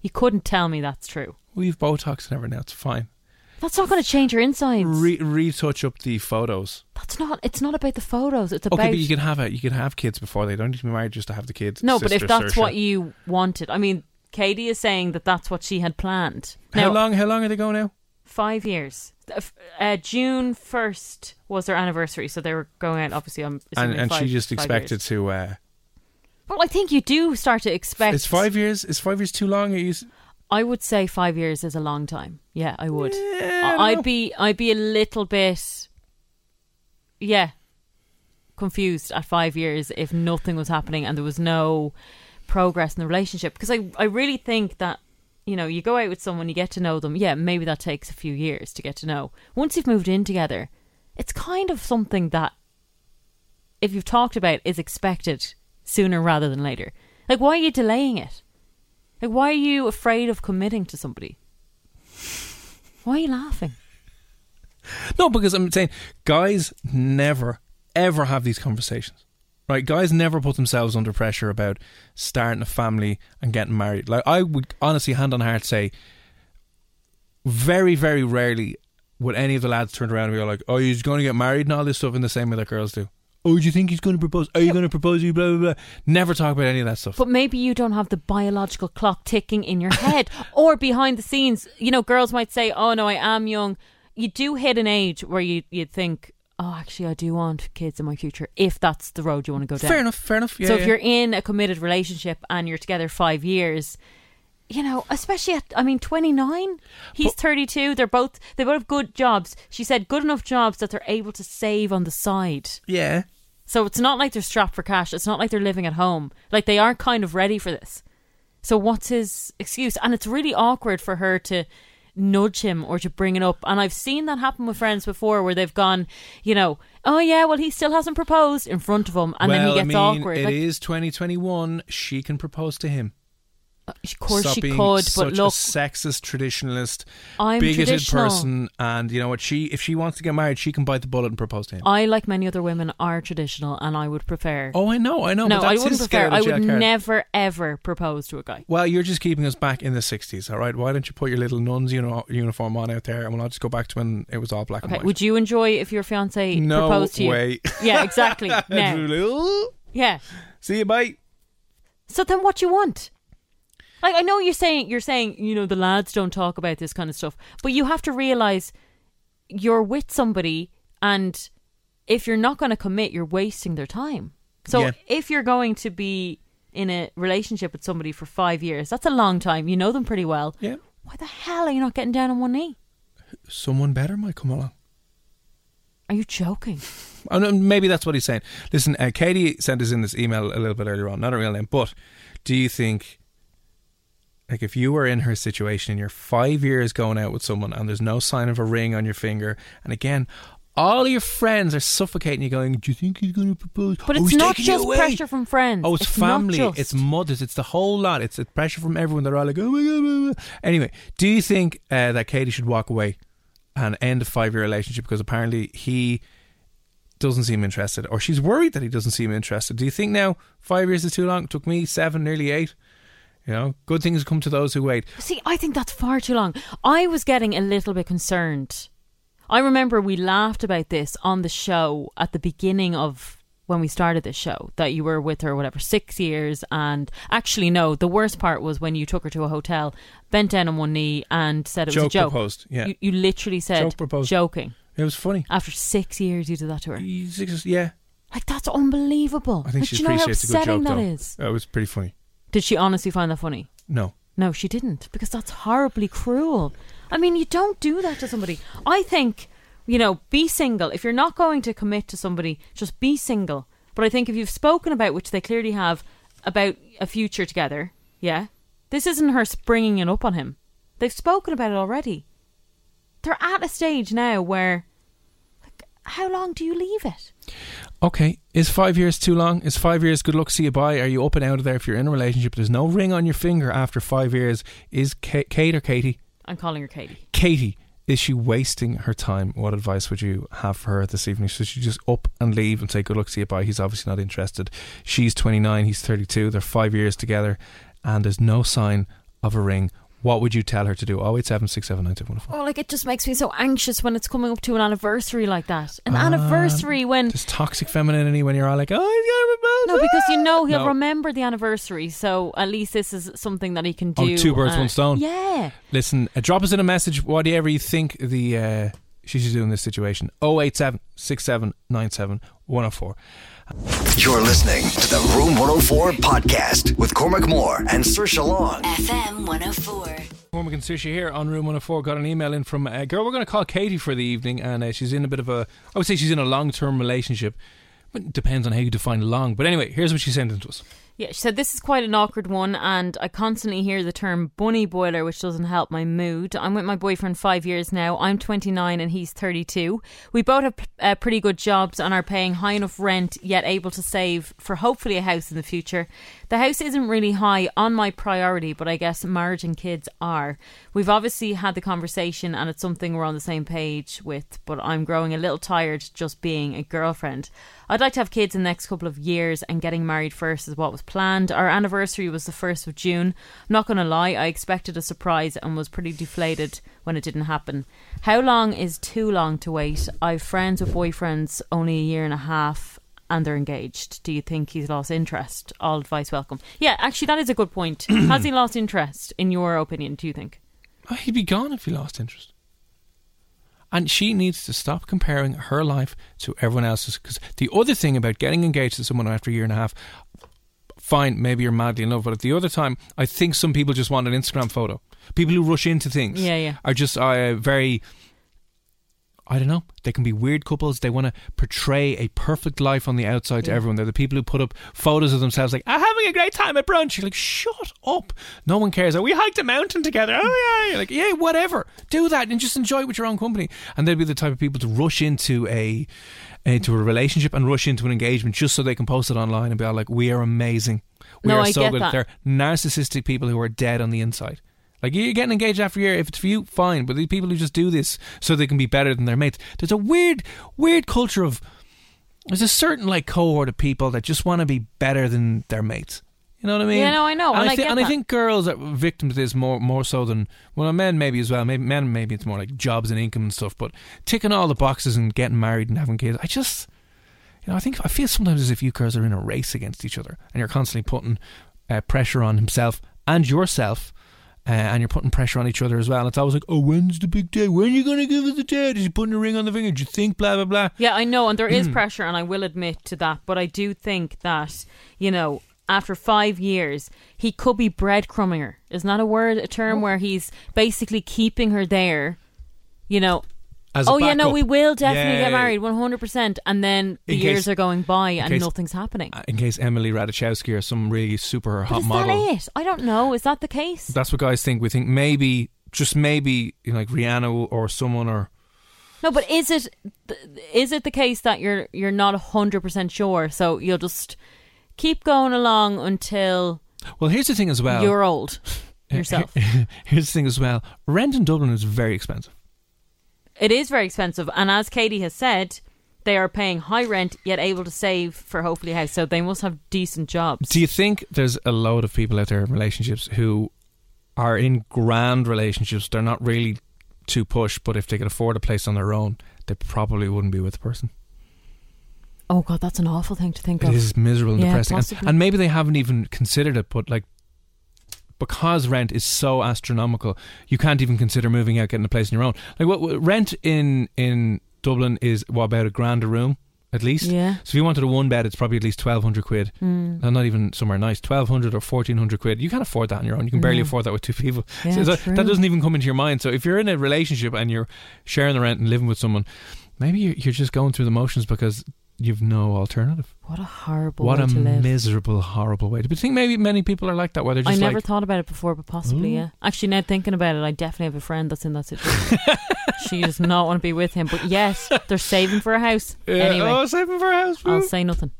you couldn't tell me that's true. we've Botox and everything. Now it's fine. That's not going to change your insides. Re- retouch up the photos. that's not. It's not about the photos. It's about Okay, but you can have a, you can have kids before they don't need to be married just to have the kids. no. But if that's Saoirse. what you wanted, I mean, Katie is saying that that's what she had planned. how long? How long are they going now? Five years. Uh, June first was their anniversary, so they were going out. Obviously, I'm And and five- she just expected to. uh Well, I think you do start to expect. Is five years? Is five years too long? You, I would say five years is a long time. Yeah, I would. Yeah, I I'd be. I'd be a little bit. Yeah. Confused at five years if nothing was happening and there was no progress in the relationship because I I really think that you know you go out with someone you get to know them yeah maybe that takes a few years to get to know. Once you've moved in together it's kind of something that if you've talked about is expected sooner rather than later. Like why are you delaying it? Like why are you afraid of committing to somebody? Why are you laughing? No, because I'm saying guys never ever have these conversations. Right? Guys never put themselves under pressure about starting a family and getting married. Like I would honestly hand on heart say very, very rarely would any of the lads turn around and be like, Oh, he's gonna get married and all this stuff in the same way that girls do. Oh, do you think he's gonna propose? Are you gonna propose? You blah blah blah. Never talk about any of that stuff. But maybe you don't have the biological clock ticking in your head or behind the scenes. You know, girls might say, "Oh no, I am young." You do hit an age where you you think, "Oh, actually, I do want kids in my future." If that's the road you want to go down. fair enough, fair enough. Yeah, so if yeah. you're in a committed relationship and you're together five years, you know, especially at I mean, twenty nine. He's But- thirty two. They're both they both have good jobs. She said good enough jobs that they're able to save on the side. Yeah. So it's not like they're strapped for cash. It's not like they're living at home. Like they are kind of ready for this. So what's his excuse? And it's really awkward for her to nudge him or to bring it up. And I've seen that happen with friends before where they've gone, you know, oh yeah, well he still hasn't proposed in front of him, and well, then he gets I mean, awkward. It like, is 2021. She can propose to him. Of course Stop she could, such but look, a sexist, traditionalist, I'm bigoted traditional. person, and you know what? She, if she wants to get married, she can bite the bullet and propose to him. I, like many other women, are traditional, and I would prefer. oh, I know, I know. no, I wouldn't prefer. I would card. never ever propose to a guy. Well, you're just keeping us back in the 60s, all right? Why don't you put your little nun's uni- uniform on out there, and we'll just go back to when it was all black Okay, and white. would you enjoy if your fiance no proposed to you? No way. Yeah, exactly. now, yeah. See you, bye. So then, what do you want? Like, I know you're saying you're saying you know the lads don't talk about this kind of stuff, but you have to realize you're with somebody, and if you're not going to commit, you're wasting their time. So Yeah. if you're going to be in a relationship with somebody for five years, that's a long time. You know them pretty well. Yeah. Why the hell are you not getting down on one knee? Someone better might come along. Are you joking? Oh, no, maybe that's what he's saying. Listen, uh, Katie sent us in this email a little bit earlier on, not a real name, but do you think, like, if you were in her situation and you're five years going out with someone and there's no sign of a ring on your finger, and again, all your friends are suffocating you, going, "Do you think he's going to propose?" But "Oh, it's not just pressure from friends. Oh, it's, It's family, it's mothers, it's the whole lot. It's the pressure from everyone. They're all like, "Oh my god!" blah, blah." Anyway, do you think uh, that Katie should walk away and end a five-year relationship because apparently he doesn't seem interested, or she's worried that he doesn't seem interested? Do you think now five years is too long? It took me seven, nearly eight. You know, good things come to those who wait. See, I think that's far too long. I was getting a little bit concerned. I remember we laughed about this on the show at the beginning of when we started this show that you were with her whatever six years and actually no the worst part was when you took her to a hotel bent down on one knee and said it was Joke a joke proposed, yeah. you, you literally said Joke proposed. joking It was funny. after six years you did that to her six, Yeah, like that's unbelievable I think like, she do you know how appreciates a good joke that though. is It was pretty funny. Did she honestly find that funny No, no, she didn't, because that's horribly cruel. I mean, you don't do that to somebody. I think, you know, be single. If you're not going to commit to somebody, just be single. But I think if you've spoken about, which they clearly have, about a future together, yeah, this isn't her springing it up on him. They've spoken about it already. They're at a stage now where, how long do you leave it? Okay, is five years too long? Is five years good luck, see you bye? Are you up and out of there if you're in a relationship? There's no ring on your finger after five years. Is Ka- Kate or Katie? I'm calling her Katie. Katie, is she wasting her time? What advice would you have for her this evening? Should she just up and leave and say good luck, see you bye? He's obviously not interested. She's 29, he's 32. They're five years together, and there's no sign of a ring. What would you tell her to do? Oh, 087 Oh, like it just makes me so anxious when it's coming up to an anniversary like that. An Ah, anniversary when There's toxic femininity when you're all like, oh, he's got a no, because you know he'll No. remember the anniversary. So at least this is something that he can Oh, do. two birds, uh, one stone. Yeah, Listen, uh, drop us in a message, whatever you think the uh, she should do in this situation. 087 6797 104. You're listening to the Room 104 podcast with Cormac Moore and Saoirse Long. FM 104. Cormac and Saoirse here on Room 104 got an email in from a girl we're going to call Katie for the evening, and uh, she's in a bit of a, I would say she's in a long term relationship. But it depends on how you define long. But anyway, here's what she sent in to us. Yeah. She said this is quite an awkward one, and I constantly hear the term "bunny boiler," which doesn't help my mood. I'm with my boyfriend five years now. I'm 29 and he's 32. We both have uh, pretty good jobs and are paying high enough rent, yet able to save for hopefully a house in the future. The house isn't really high on my priority, but I guess marriage and kids are. We've obviously had the conversation and it's something we're on the same page with, but I'm growing a little tired just being a girlfriend. I'd like to have kids in the next couple of years and getting married first is what was planned. Our anniversary was the 1st of June. I'm not going to lie, I expected a surprise and was pretty deflated when it didn't happen. How long is too long to wait? I've friends with boyfriends only a year and a half and they're engaged. Do you think he's lost interest? All advice welcome. Yeah, actually, that is a good point. Has he lost interest, in your opinion, do you think? Oh, he'd be gone if he lost interest. And she needs to stop comparing her life to everyone else's. Because the other thing about getting engaged to someone after a year and a half, fine, maybe you're madly in love, but at the other time, I think some people just want an Instagram photo. People who rush into things Yeah, yeah. are just uh, very. I don't know. They can be weird couples. They want to portray a perfect life on the outside to everyone. They're the people who put up photos of themselves like, I'm having a great time at brunch. You're like, shut up. No one cares. Oh, we hiked a mountain together. Oh, yeah. You're like, yeah, whatever. Do that and just enjoy it with your own company. And they'd be the type of people to rush into a into a relationship and rush into an engagement just so they can post it online and be all like, we are amazing. We No, are I so good. that. They're narcissistic people who are dead on the inside. Like you're getting engaged after a year. If it's for you, fine. But the people who just do this so they can be better than their mates, there's a weird, weird culture of. There's a certain like cohort of people that just want to be better than their mates. You know what I mean? Yeah, no, I know, And, and I, I thi- and I think girls are victims to this more more so than well, men maybe as well. Maybe men maybe it's more like jobs and income and stuff. But ticking all the boxes and getting married and having kids, I just you know, I think I feel sometimes as if you girls are in a race against each other, and you're constantly putting uh, pressure on himself and yourself, uh, and you're putting pressure on each other as well. It's always like, oh, when's the big day? When are you going to give us the day? Is he putting a ring on the finger? Do you think blah blah blah? Yeah, I know, and there Hmm. pressure, and I will admit to that. But I do think that you know, after five years, he could be breadcrumbing her. Isn't that a word, a Oh. term where he's basically keeping her there? You know. As oh yeah, no, we will definitely Yeah. get married, one hundred percent. And then the In years case- are going by and case- nothing's happening. Uh, In case Emily Ratajkowski or some really super hot is model. that it? I don't know. Is that the case? That's what guys think. We think maybe, just maybe, you know, like Rihanna or someone or. No, but is it is it the case that you're you're not hundred percent sure? So you'll just keep going along until Well, here's the thing as well. you're old yourself. Here's the thing as well. Rent in Dublin is very expensive. It is very expensive, and as Katie has said, they are paying high rent yet able to save for hopefully a house. So they must have decent jobs. Do you think there's a load of people out there in relationships who are in grand relationships? They're not really too push, but if they could afford a place on their own, they probably wouldn't be with the person. Oh god, that's an awful thing to think It of. is miserable and Yeah, depressing. And, and maybe they haven't even considered it, but like because rent is so astronomical, you can't even consider moving out, getting a place on your own. Like what, what rent in in Dublin is what about a grand a room at least. Yeah. So if you wanted a one bed, it's probably at least twelve hundred quid. Mm. And not even somewhere nice, twelve hundred or fourteen hundred quid. You can't afford that on your own. You can barely No. afford that with two people. Yeah, So that, that doesn't even come into your mind. So if you're in a relationship and you're sharing the rent and living with someone, maybe you're, you're just going through the motions because you've no alternative. What a horrible What way a to live. miserable, horrible way. To. But I think maybe many people are like that, where they're I never like, thought about it before, but possibly, Ooh. yeah. Actually, now thinking about it, I definitely have a friend that's in that situation. she does not want to be with him, but yes, they're saving for a house. Yeah, anyway, oh, saving for a house. I'll say nothing.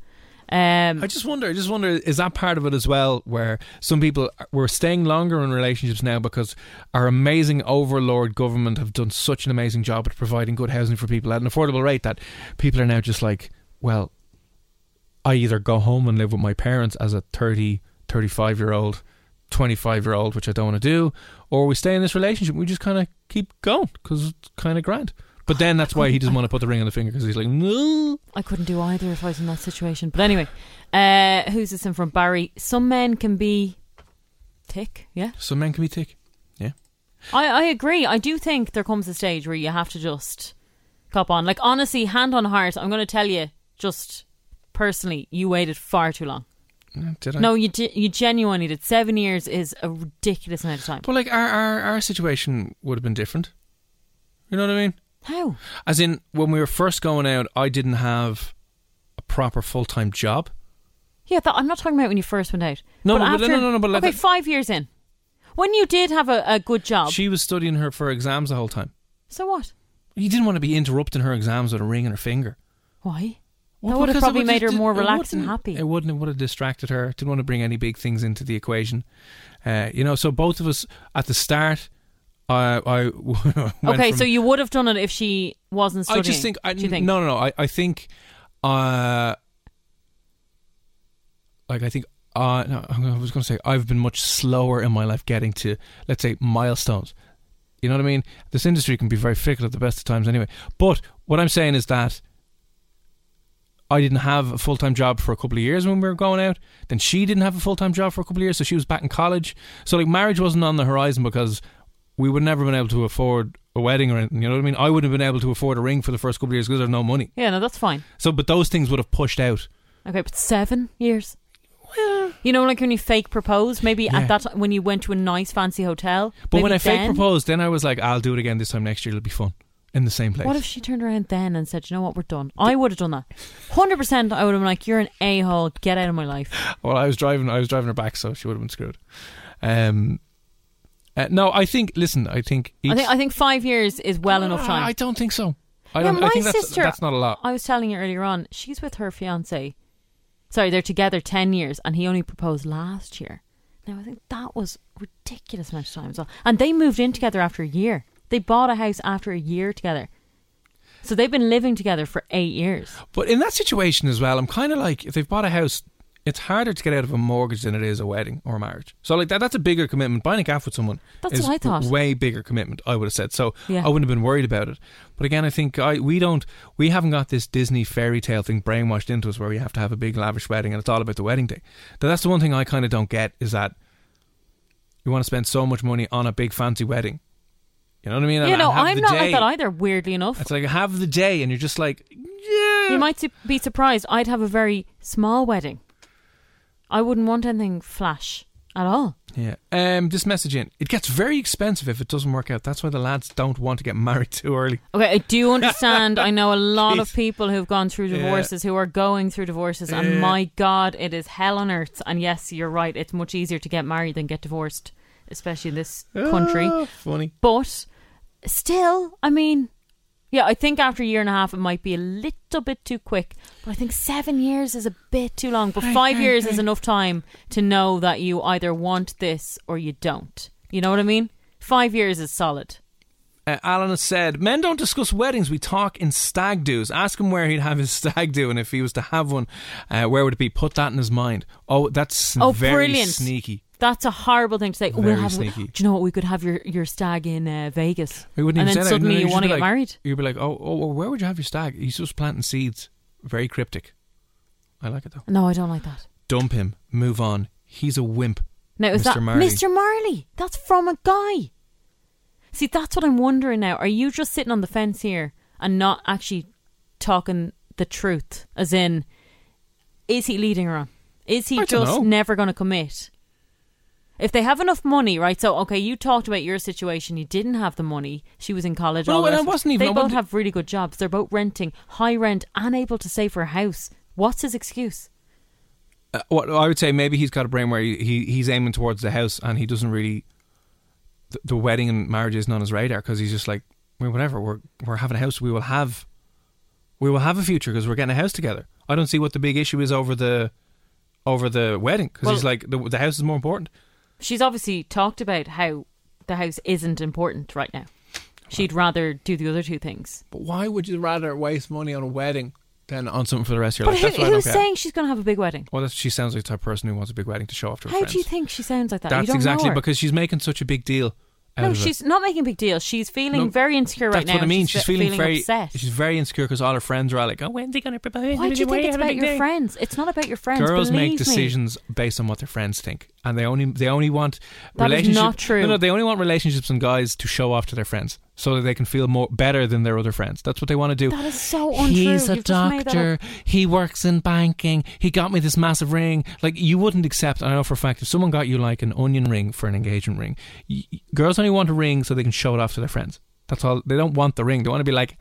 Um, I just wonder. I just wonder. Is that part of it as well? Where some people we're staying longer in relationships now because our amazing overlord government have done such an amazing job at providing good housing for people at an affordable rate that people are now just like, well, I either go home and live with my parents as a 30, 35 year old, 25 year old, which I don't want to do, or we stay in this relationship. We just kind of keep going because it's kind of grand. But then that's why he doesn't want to put the ring on the finger because he's like, no. I couldn't do either if I was in that situation. But anyway, uh, who's this in from Barry? Some men can be tick, yeah. Some men can be tick, Yeah. I, I agree. I do think there comes a stage where you have to just cop on. Like, honestly, hand on heart, I'm going to tell you, just personally, you waited far too long. Did I? No, you you genuinely did. Seven years is a ridiculous amount of time. But like our, our our situation would have been different. You know what I mean? How? As in when we were first going out, I didn't have a proper full time job. Yeah, that, I'm not talking about when you first went out. No, but no, after, no, no, no, but like okay, that- five years in, when you did have a, a good job. She was studying her for exams the whole time. so what? You didn't want to be interrupting her exams with a ring on her finger. Why? Well, that would have probably would made her more relaxed and happy. It wouldn't. It would have distracted her. Didn't want to bring any big things into the equation. Uh, you know, so both of us at the start, I, I okay, from- so you would have done it if she wasn't studying. I just think. I, think? No, no, no. I, I think. Uh, like I think. Uh, no, I was going to say I've been much slower in my life getting to, let's say, milestones. You know what I mean? This industry can be very fickle at the best of times, anyway. But what I'm saying is that I didn't have a full time job for a couple of years when we were going out. Then she didn't have a full time job for a couple of years, so she was back in college. So like marriage wasn't on the horizon because we would never been able to afford a wedding or anything. You know what I mean? I wouldn't have been able to afford a ring for the first couple of years because there's no money. Yeah, no, that's fine. So, but those things would have pushed out. Okay, but seven years. Well, You know, like when you fake propose, maybe Yeah. at that time when you went to a nice fancy hotel. But when I fake then- proposed, then I was like, I'll do it again this time next year. It'll be fun in the same place. What if she turned around then and said, "You know what, we're done"? I would have done that. Hundred percent. I would have been like, "You're an a hole. Get out of my life." Well, I was driving. I was driving her back, so she would have been screwed. Um, uh, no, I think. Listen, I think. I think I think five years is well enough Ah, time. I don't think so. I Yeah, don't. my I think that's, sister. that's not a lot. I was telling you earlier on. She's with her fiance. Sorry, they're together ten years, and he only proposed last year. Now I think that was ridiculous amount of time as well. And they moved in together after a year. They bought a house after a year together. So they've been living together for eight years. But in that situation as well, I'm kind of like, if they've bought a house, it's harder to get out of a mortgage than it is a wedding or a marriage. So like that, that's a bigger commitment. Buying a gaff with someone That's is what I thought. Way bigger commitment. I would have said so. Yeah. I wouldn't have been worried about it. But again, I think I we don't we haven't got this Disney fairy tale thing brainwashed into us where we have to have a big lavish wedding and it's all about the wedding day. But that's the one thing I kind of don't get is that you want to spend so much money on a big fancy wedding. You know what I mean? you And- know, and I'm not day. like that either. Weirdly enough, It's like have the day, and you're just like, yeah. You might be surprised. I'd have a very small wedding. I wouldn't want anything flash at all. Yeah. Um, this message in. It gets very expensive if it doesn't work out. That's why the lads don't want to get married too early. Okay, I do understand. I know a lot of people who've gone through Yeah. divorces who are going through divorces, and Yeah. my God, it is hell on earth. And yes, you're right. It's much easier to get married than get divorced, especially in this country. Ah, funny. But still, I mean, yeah, I think after a year and a half, it might be a little bit too quick. But I think seven years is a bit too long. But five hey, years hey. is enough time to know that you either want this or you don't. You know what I mean? Five years is solid. Uh, Alan has said, Men don't discuss weddings, we talk in stag do's. Ask him where he'd have his stag do, and if he was to have one, uh, where would it be? Put that in his mind. Oh, that's Oh, very brilliant. sneaky. That's a horrible thing to say. Oh, Very we'll have, sneaky. Do you know what? We could have your, your stag in uh, Vegas. We wouldn't and even then say suddenly No, you want to get like- married. You'd be like, oh, oh, well, where would you have your stag? He's just planting seeds. Very cryptic. I like it though. No, I don't like that. Dump him. Move on. He's a wimp. Now is Mr. that Marley. Mr. Marley? That's from a guy. See, that's what I'm wondering now. Are you just sitting on the fence here and not actually talking the truth? As in, is he leading her on? Is he I just never going to commit? If they have enough money, right? So, okay, you talked about your situation. You didn't have the money. She was in college. Well, all and I wasn't even- They I both wasn't- have really good jobs. They're both renting high rent and able to save for a house. What's his excuse? Uh, what I would say, maybe he's got a brain where he, he he's aiming towards the house and he doesn't really. The, the wedding and marriage isn't on his radar because he's just like, well, whatever. We're we're having a house. We will have. We will have a future because we're getting a house together. I don't see what the big issue is over the, over the wedding because Well- he's like the the house is more important. She's obviously talked about how the house isn't important right now. She'd rather do the other two things. But why would you rather waste money on a wedding than on something for the rest of your But life? who, what I don't who's get. saying she's going to have a big wedding? Well, that's, she sounds like the type of person who wants a big wedding to show off to her How friends. do you think she sounds like that? You That's don't exactly know her. because she's making such a big deal. Out no, of it. she's not making a big deal. She's feeling No, very insecure right That's now. what I mean. She's, fe- feeling, very. upset. She's very insecure because all her friends are all like, "Oh, when's he going to propose?" Why do you think it's about your day?" friends? It's not about your friends. Girls make believe me. decisions based on what their friends think, and they only they only want That is relationships. not true. No, no, they only want relationships and guys to show off to their friends, so that they can feel more better than their other friends. That's what they want to do. That is so untrue. He's a You've just made that doctor. He works in banking. He got me this massive ring. Like you wouldn't accept. I know for a fact if someone got you like an onion ring for an engagement ring, y- girls only want a ring so they can show it off to their friends. That's all. They don't want the ring. They want to be like,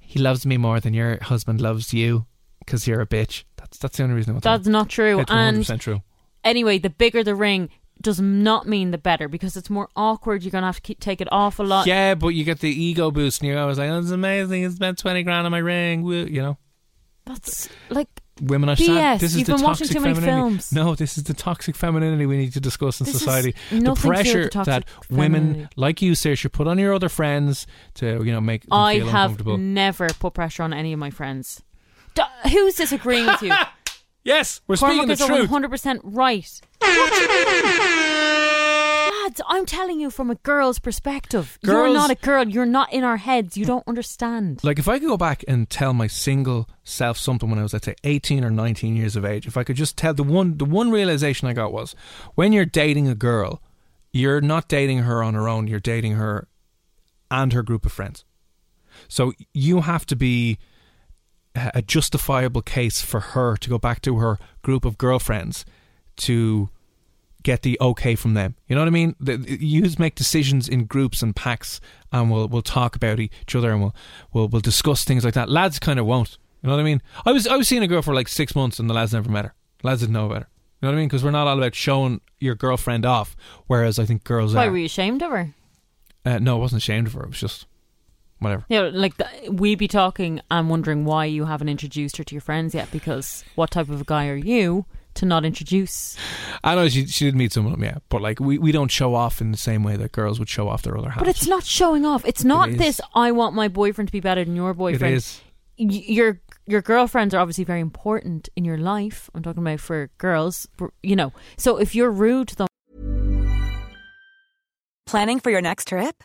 he loves me more than your husband loves you because you're a bitch. That's that's the only reason. Want That's not true. It's 100% and true. Anyway, the bigger the ring does not mean the better because it's more awkward. You're going to have to keep, take it off a lot. Yeah, but you get the ego boost, and you're always like, "Oh, "It's amazing! I spent twenty grand on my ring." Woo," You know, That's like women are BS. sad. This is You've the been watching toxic too many femininity. films. No, this is the toxic femininity we need to discuss in This society. The nothing to do with pressure the that women femininity. like you, sir, should put on your other friends to you know make them I have never put pressure on any of my friends. D- who's disagreeing with you? yes, we're speaking Cormac the is truth. 100% right. What you mean? Lads, I'm telling you from a girl's perspective. You're Girls- not a girl. You're not in our heads. You don't understand. Like if I could go back and tell my single self something when I was let's say 18 or 19 years of age, if I could just tell the one the one realization I got was when you're dating a girl, you're not dating her on her own, you're dating her and her group of friends. So you have to be a justifiable case for her to go back to her group of girlfriends to get the okay from them. You know what I mean? The, you make decisions in groups and packs, and we'll we'll talk about each other and we'll we'll we'll discuss things like that. Lads kind of won't. You know what I mean? I was I was seeing a girl for like six months, and the lads never met her. Lads didn't know about her. You know what I mean? Because we're not all about showing your girlfriend off, whereas I think girls Why are. Why were you ashamed of her? Uh, no, I wasn't ashamed of her. It was just whatever. You know, like the, we be talking and wondering why you haven't introduced her to your friends yet. Because what type of a guy are you to not introduce? I know she she did meet some of them, yeah, but like we, we don't show off in the same way that girls would show off their other halves. But it's not showing off. It's not is. this. I want my boyfriend to be better than your boyfriend. is. y- your your girlfriends are obviously very important in your life. I'm talking about for girls, but, you know. So if you're rude to them, Planning for your next trip?